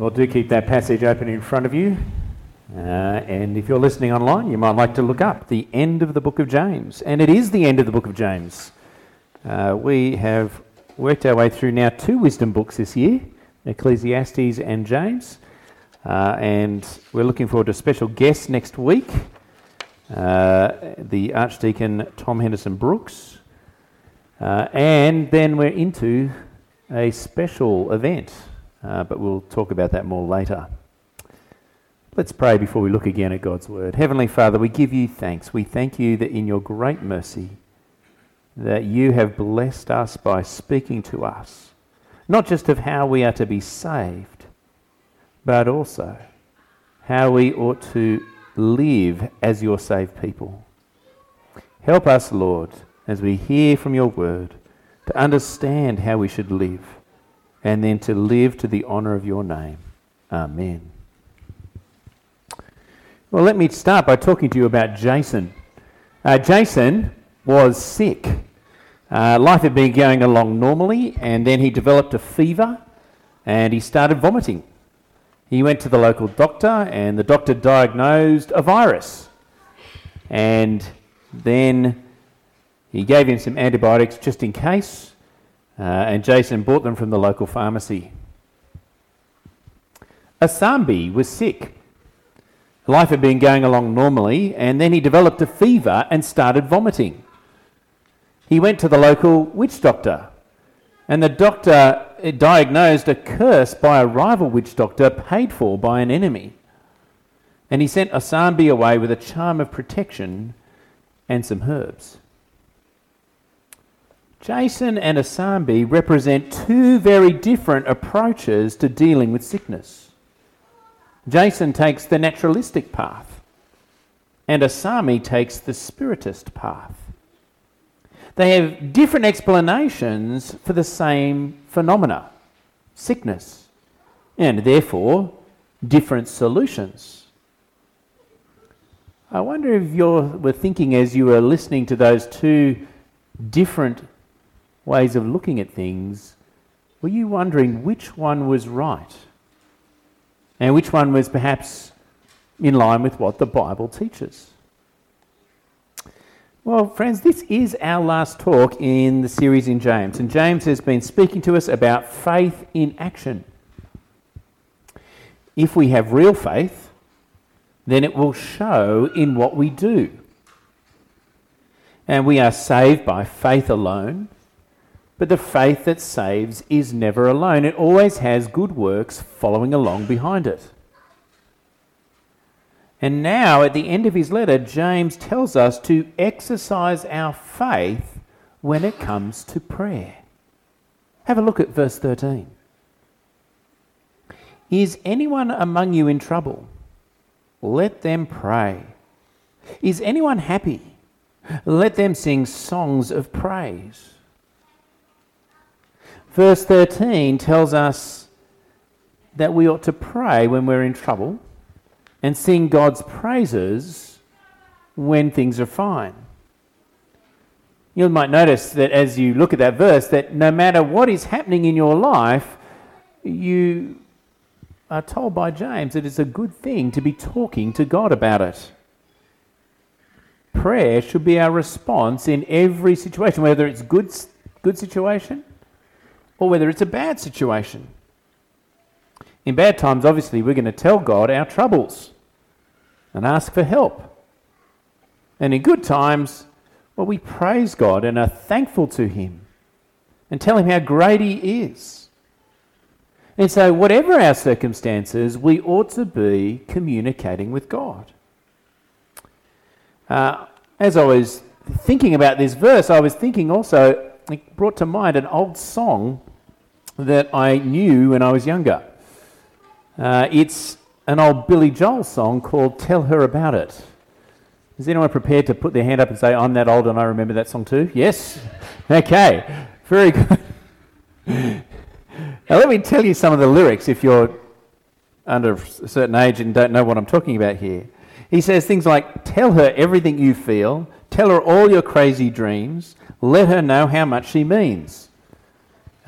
Well, do keep that passage open in front of you. Uh, and if you're listening online, you might like to look up the end of the book of James. And it is the end of the book of James. Uh, we have worked our way through now two wisdom books this year Ecclesiastes and James. Uh, and we're looking forward to a special guest next week, uh, the Archdeacon Tom Henderson Brooks. Uh, and then we're into a special event, uh, but we'll talk about that more later. Let's pray before we look again at God's word. Heavenly Father, we give you thanks. We thank you that in your great mercy that you have blessed us by speaking to us, not just of how we are to be saved, but also how we ought to live as your saved people. Help us, Lord, as we hear from your word, to understand how we should live, and then to live to the honour of your name. Amen. Well, let me start by talking to you about Jason. Uh, Jason was sick. Uh, life had been going along normally, and then he developed a fever and he started vomiting. He went to the local doctor, and the doctor diagnosed a virus. And then he gave him some antibiotics just in case, uh, and Jason bought them from the local pharmacy. Asambi was sick. Life had been going along normally, and then he developed a fever and started vomiting. He went to the local witch doctor, and the doctor diagnosed a curse by a rival witch doctor paid for by an enemy. And he sent Asambi away with a charm of protection and some herbs. Jason and Asambi represent two very different approaches to dealing with sickness. Jason takes the naturalistic path, and Asambi takes the spiritist path. They have different explanations for the same phenomena, sickness, and therefore different solutions. I wonder if you were thinking as you were listening to those two different ways of looking at things, were you wondering which one was right? And which one was perhaps in line with what the Bible teaches? Well, friends, this is our last talk in the series in James. And James has been speaking to us about faith in action. If we have real faith, then it will show in what we do. And we are saved by faith alone but the faith that saves is never alone, it always has good works following along behind it. And now, at the end of his letter, James tells us to exercise our faith when it comes to prayer. Have a look at verse 13. Is anyone among you in trouble? Let them pray. Is anyone happy? Let them sing songs of praise. Verse 13 tells us that we ought to pray when we're in trouble and sing God's praises when things are fine. You might notice that as you look at that verse, that no matter what is happening in your life, you are told by James that it's a good thing to be talking to God about it. Prayer should be our response in every situation, whether it's good, good situation or whether it's a bad situation. In bad times, obviously, we're going to tell God our troubles and ask for help. And in good times, well, we praise God and are thankful to Him and tell Him how great He is. And so, whatever our circumstances, we ought to be communicating with God. Uh, as I was thinking about this verse, I was thinking also, it brought to mind an old song that I knew when I was younger. Uh, it's an old Billy Joel song called Tell Her About It. Is anyone prepared to put their hand up and say, I'm that old and I remember that song too? Yes? Okay, very good. now, let me tell you some of the lyrics if you're under a certain age and don't know what I'm talking about here. He says things like, Tell her everything you feel, tell her all your crazy dreams, let her know how much she means.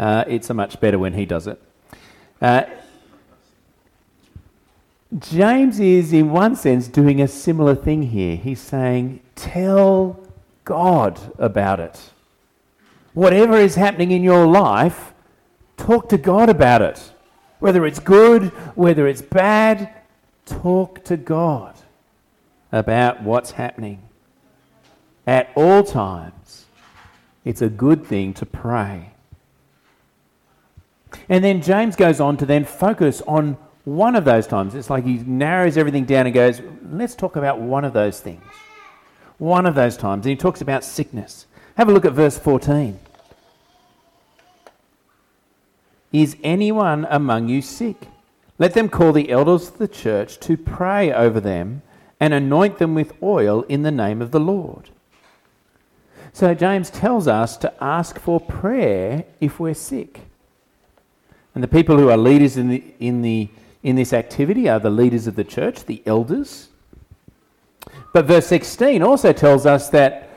Uh, it's a much better when he does it. Uh, James is, in one sense, doing a similar thing here. He's saying, Tell God about it. Whatever is happening in your life, talk to God about it. Whether it's good, whether it's bad, talk to God about what's happening. At all times, it's a good thing to pray. And then James goes on to then focus on one of those times. It's like he narrows everything down and goes, let's talk about one of those things. One of those times. And he talks about sickness. Have a look at verse 14. Is anyone among you sick? Let them call the elders of the church to pray over them and anoint them with oil in the name of the Lord. So James tells us to ask for prayer if we're sick. And the people who are leaders in, the, in, the, in this activity are the leaders of the church, the elders. But verse 16 also tells us that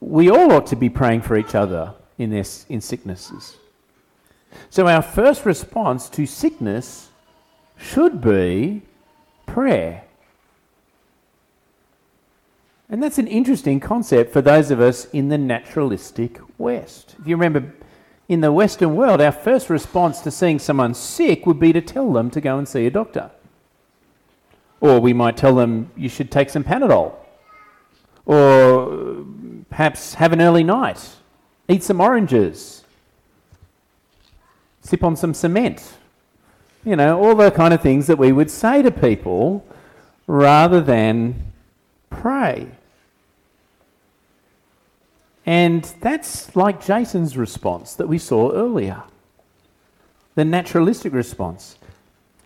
we all ought to be praying for each other in, this, in sicknesses. So our first response to sickness should be prayer. And that's an interesting concept for those of us in the naturalistic West. If you remember in the Western world, our first response to seeing someone sick would be to tell them to go and see a doctor. Or we might tell them you should take some Panadol. Or perhaps have an early night, eat some oranges, sip on some cement. You know, all the kind of things that we would say to people rather than pray. And that's like Jason's response that we saw earlier the naturalistic response.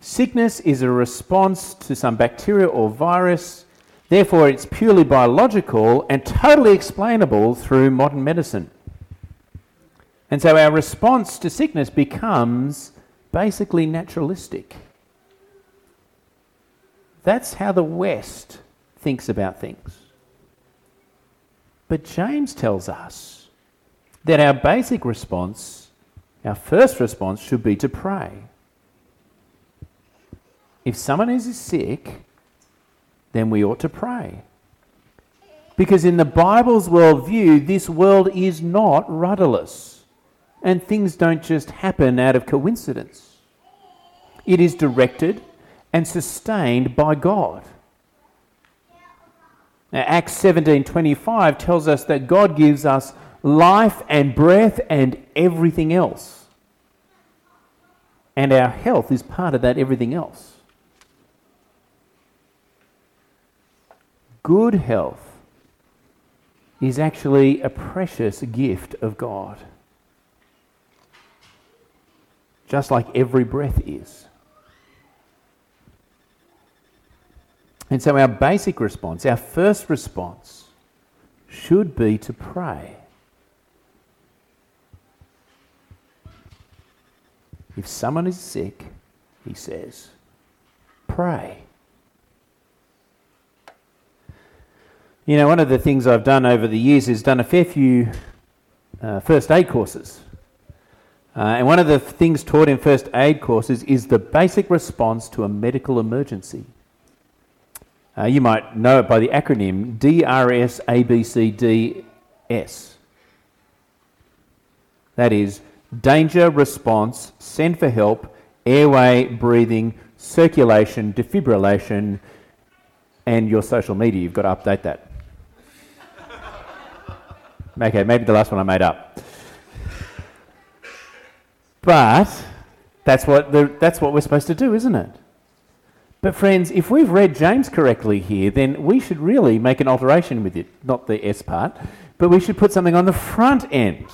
Sickness is a response to some bacteria or virus, therefore, it's purely biological and totally explainable through modern medicine. And so our response to sickness becomes basically naturalistic. That's how the West thinks about things. But James tells us that our basic response, our first response, should be to pray. If someone is sick, then we ought to pray. Because in the Bible's worldview, this world is not rudderless, and things don't just happen out of coincidence. It is directed and sustained by God. Now, Acts 17:25 tells us that God gives us life and breath and everything else. And our health is part of that everything else. Good health is actually a precious gift of God. Just like every breath is. And so, our basic response, our first response, should be to pray. If someone is sick, he says, pray. You know, one of the things I've done over the years is done a fair few uh, first aid courses. Uh, and one of the things taught in first aid courses is the basic response to a medical emergency. Uh, you might know it by the acronym DRSABCDS. That is danger, response, send for help, airway, breathing, circulation, defibrillation, and your social media. You've got to update that. okay, maybe the last one I made up. But that's what, the, that's what we're supposed to do, isn't it? But, friends, if we've read James correctly here, then we should really make an alteration with it. Not the S part, but we should put something on the front end.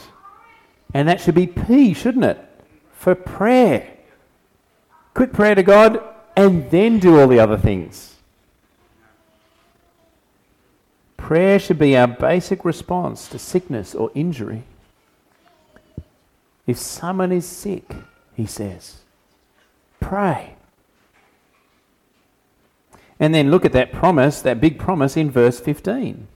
And that should be P, shouldn't it? For prayer. Quick prayer to God, and then do all the other things. Prayer should be our basic response to sickness or injury. If someone is sick, he says, pray. And then look at that promise, that big promise in verse 15.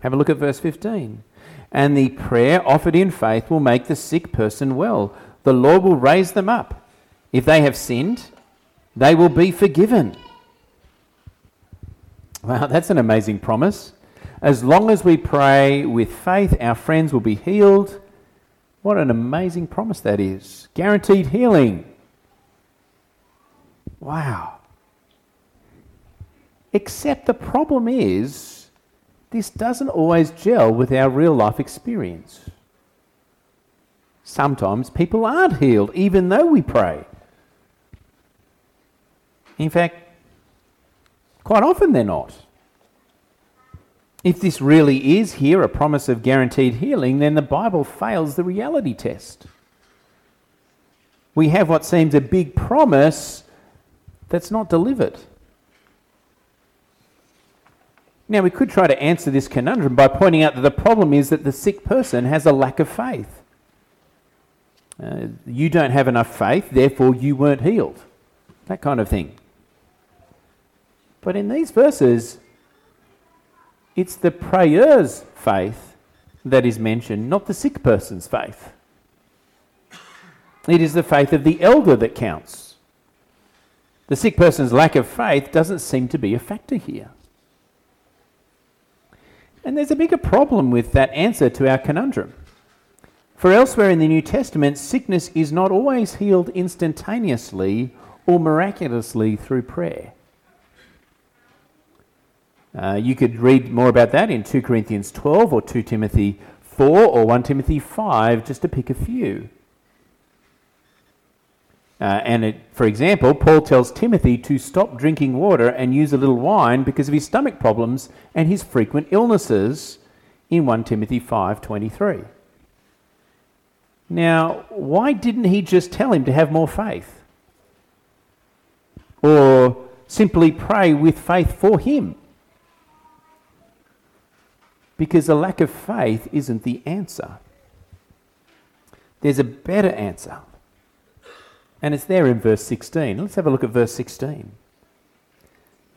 Have a look at verse 15. And the prayer offered in faith will make the sick person well. The Lord will raise them up. If they have sinned, they will be forgiven. Wow, that's an amazing promise. As long as we pray with faith, our friends will be healed. What an amazing promise that is. Guaranteed healing. Wow. Except the problem is, this doesn't always gel with our real life experience. Sometimes people aren't healed, even though we pray. In fact, quite often they're not. If this really is here a promise of guaranteed healing, then the Bible fails the reality test. We have what seems a big promise that's not delivered. Now, we could try to answer this conundrum by pointing out that the problem is that the sick person has a lack of faith. Uh, you don't have enough faith, therefore you weren't healed. That kind of thing. But in these verses, it's the prayer's faith that is mentioned, not the sick person's faith. It is the faith of the elder that counts. The sick person's lack of faith doesn't seem to be a factor here. And there's a bigger problem with that answer to our conundrum. For elsewhere in the New Testament, sickness is not always healed instantaneously or miraculously through prayer. Uh, you could read more about that in 2 Corinthians 12 or 2 Timothy 4 or 1 Timothy 5, just to pick a few. Uh, and it, for example, Paul tells Timothy to stop drinking water and use a little wine because of his stomach problems and his frequent illnesses in 1 Timothy 5:23. Now, why didn't he just tell him to have more faith? Or simply pray with faith for him? Because a lack of faith isn't the answer. There's a better answer. And it's there in verse 16. Let's have a look at verse 16.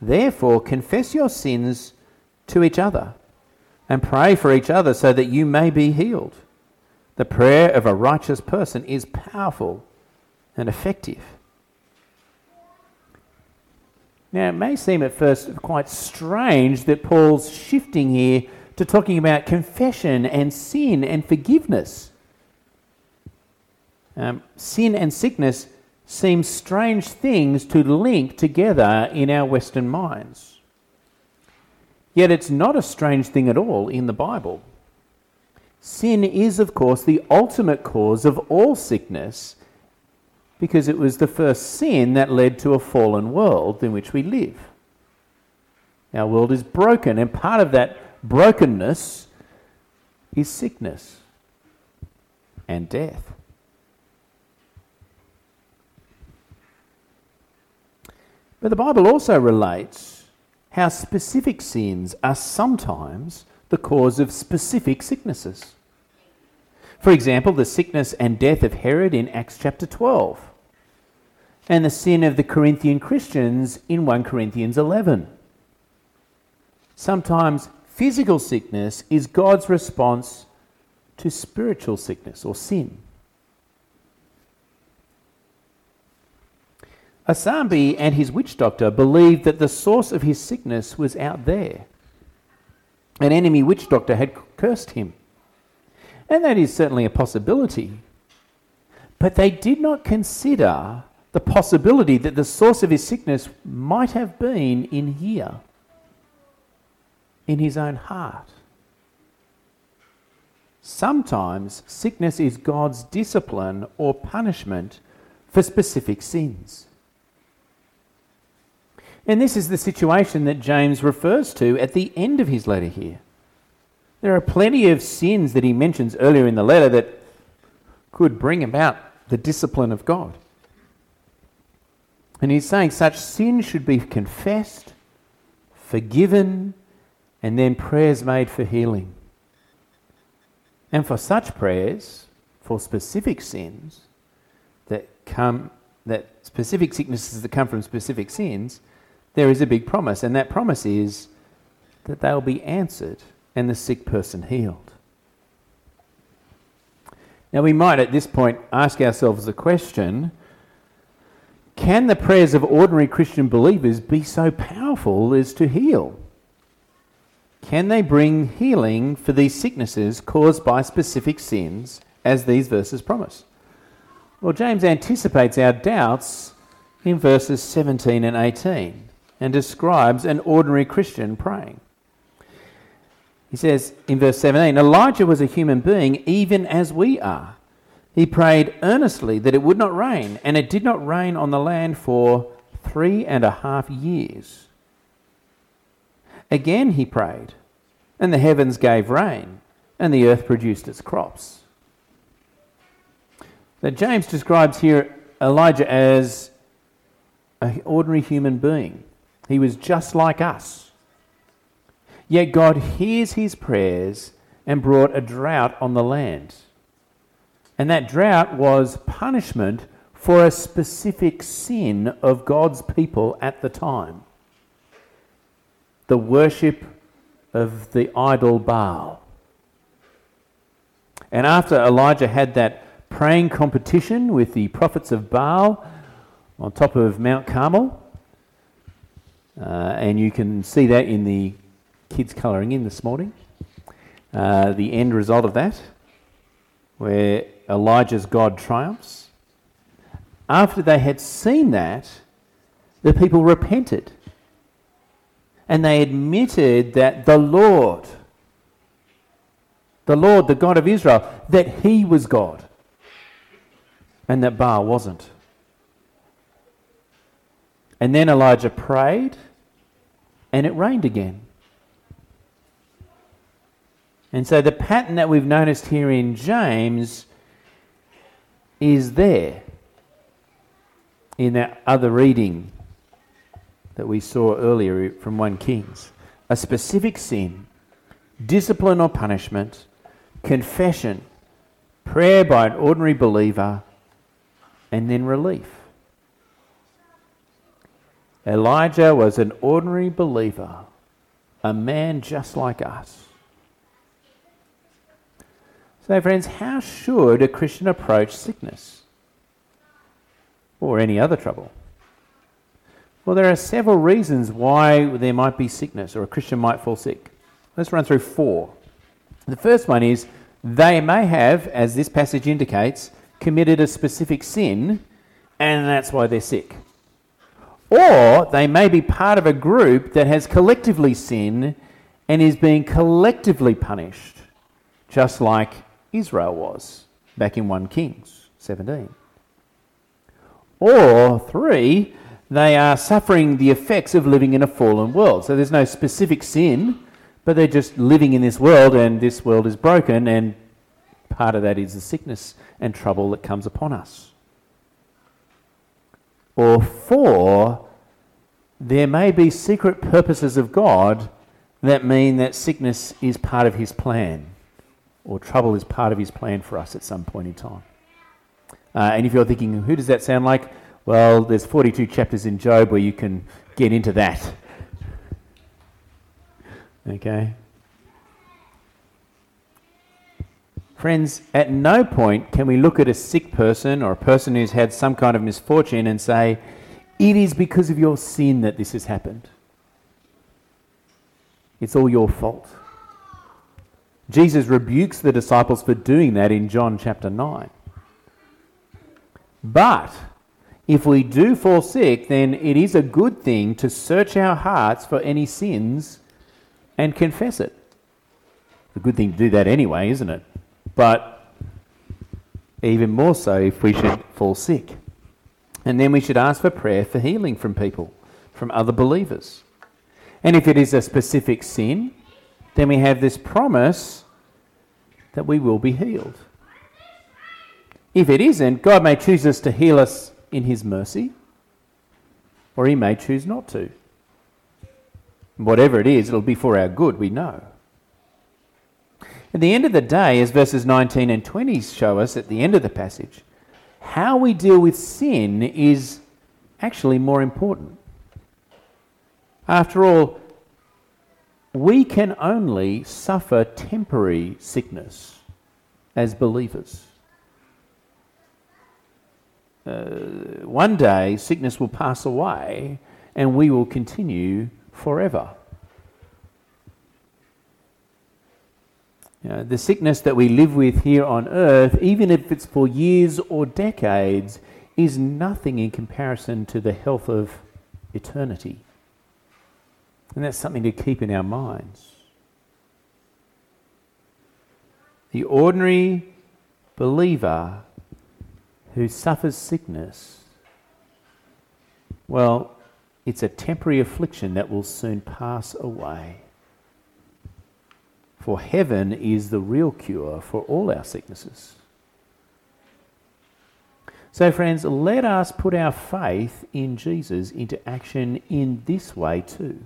Therefore, confess your sins to each other and pray for each other so that you may be healed. The prayer of a righteous person is powerful and effective. Now, it may seem at first quite strange that Paul's shifting here to talking about confession and sin and forgiveness. Um, sin and sickness seem strange things to link together in our Western minds. Yet it's not a strange thing at all in the Bible. Sin is, of course, the ultimate cause of all sickness because it was the first sin that led to a fallen world in which we live. Our world is broken, and part of that brokenness is sickness and death. But the Bible also relates how specific sins are sometimes the cause of specific sicknesses. For example, the sickness and death of Herod in Acts chapter 12, and the sin of the Corinthian Christians in 1 Corinthians 11. Sometimes Physical sickness is God's response to spiritual sickness or sin. Asambi and his witch doctor believed that the source of his sickness was out there. An enemy witch doctor had cursed him. And that is certainly a possibility. But they did not consider the possibility that the source of his sickness might have been in here in his own heart. Sometimes sickness is God's discipline or punishment for specific sins. And this is the situation that James refers to at the end of his letter here. There are plenty of sins that he mentions earlier in the letter that could bring about the discipline of God. And he's saying such sins should be confessed, forgiven, and then prayers made for healing. And for such prayers, for specific sins that come, that specific sicknesses that come from specific sins, there is a big promise, and that promise is that they'll be answered and the sick person healed. Now, we might at this point ask ourselves the question can the prayers of ordinary Christian believers be so powerful as to heal? Can they bring healing for these sicknesses caused by specific sins, as these verses promise? Well, James anticipates our doubts in verses 17 and 18 and describes an ordinary Christian praying. He says in verse 17 Elijah was a human being, even as we are. He prayed earnestly that it would not rain, and it did not rain on the land for three and a half years. Again he prayed, and the heavens gave rain, and the earth produced its crops. Now, James describes here Elijah as an ordinary human being. He was just like us. Yet God hears his prayers and brought a drought on the land. And that drought was punishment for a specific sin of God's people at the time the worship of the idol Baal. And after Elijah had that praying competition with the prophets of Baal on top of Mount Carmel, uh, and you can see that in the kids colouring in this morning, uh, the end result of that, where Elijah's God triumphs. After they had seen that, the people repented. And they admitted that the Lord, the Lord, the God of Israel, that He was God and that Baal wasn't. And then Elijah prayed and it rained again. And so the pattern that we've noticed here in James is there in that other reading that we saw earlier from 1 Kings. A specific sin, discipline or punishment, confession, prayer by an ordinary believer, and then relief. Elijah was an ordinary believer, a man just like us. So, friends, how should a Christian approach sickness or any other trouble? Well, there are several reasons why there might be sickness or a Christian might fall sick. Let's run through four. The first one is they may have, as this passage indicates, committed a specific sin and that's why they're sick. Or they may be part of a group that has collectively sinned and is being collectively punished, just like Israel was back in 1 Kings 17. Or three, they are suffering the effects of living in a fallen world. So there's no specific sin, but they're just living in this world and this world is broken, and part of that is the sickness and trouble that comes upon us. Or four, there may be secret purposes of God that mean that sickness is part of his plan or trouble is part of his plan for us at some point in time. Uh, and if you're thinking, who does that sound like? Well, there's 42 chapters in Job where you can get into that. Okay? Friends, at no point can we look at a sick person or a person who's had some kind of misfortune and say, it is because of your sin that this has happened. It's all your fault. Jesus rebukes the disciples for doing that in John chapter 9. But if we do fall sick, then it is a good thing to search our hearts for any sins and confess it. A good thing to do that anyway, isn't it? But even more so if we should fall sick. And then we should ask for prayer for healing from people, from other believers. And if it is a specific sin, then we have this promise that we will be healed. If it isn't, God may choose us to heal us in His mercy, or He may choose not to. Whatever it is, it'll be for our good, we know. At the end of the day, as verses 19 and 20 show us at the end of the passage, how we deal with sin is actually more important. After all, we can only suffer temporary sickness as believers. uh, one day sickness will pass away and we will continue forever. You know, the sickness that we live with here on earth, even if it's for years or decades, is nothing in comparison to the health of eternity. And that's something to keep in our minds. The ordinary believer who suffers sickness, well, it's a temporary affliction that will soon pass away. For heaven is the real cure for all our sicknesses. So, friends, let us put our faith in Jesus into action in this way too.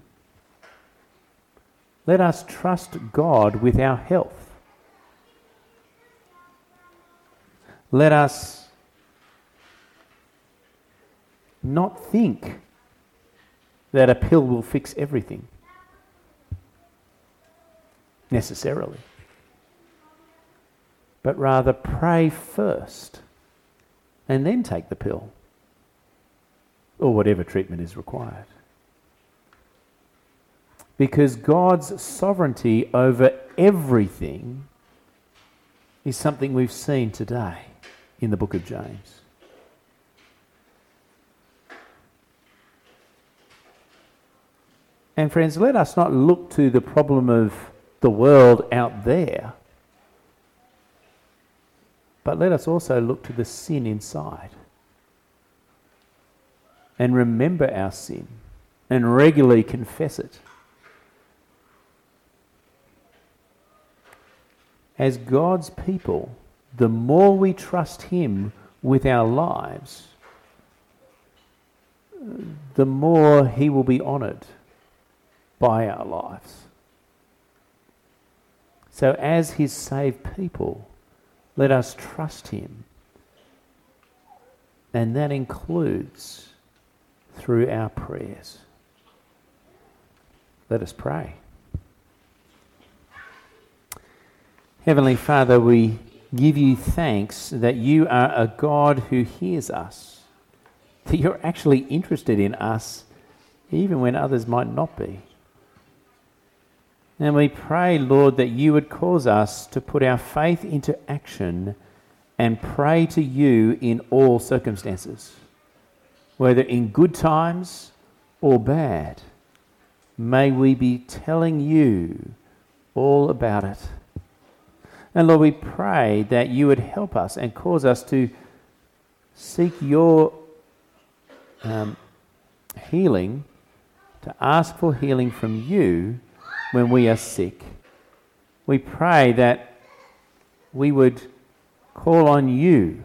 Let us trust God with our health. Let us not think that a pill will fix everything necessarily, but rather pray first and then take the pill or whatever treatment is required. Because God's sovereignty over everything is something we've seen today in the book of James. And friends, let us not look to the problem of the world out there but let us also look to the sin inside and remember our sin and regularly confess it. As God's people, the more we trust Him with our lives, the more He will be honoured by our lives. So, as His saved people, let us trust Him. And that includes through our prayers. Let us pray. Heavenly Father, we give you thanks that you are a God who hears us, that you're actually interested in us even when others might not be. And we pray, Lord, that you would cause us to put our faith into action and pray to you in all circumstances, whether in good times or bad. May we be telling you all about it. And Lord, we pray that you would help us and cause us to seek your um, healing, to ask for healing from you when we are sick. We pray that we would call on you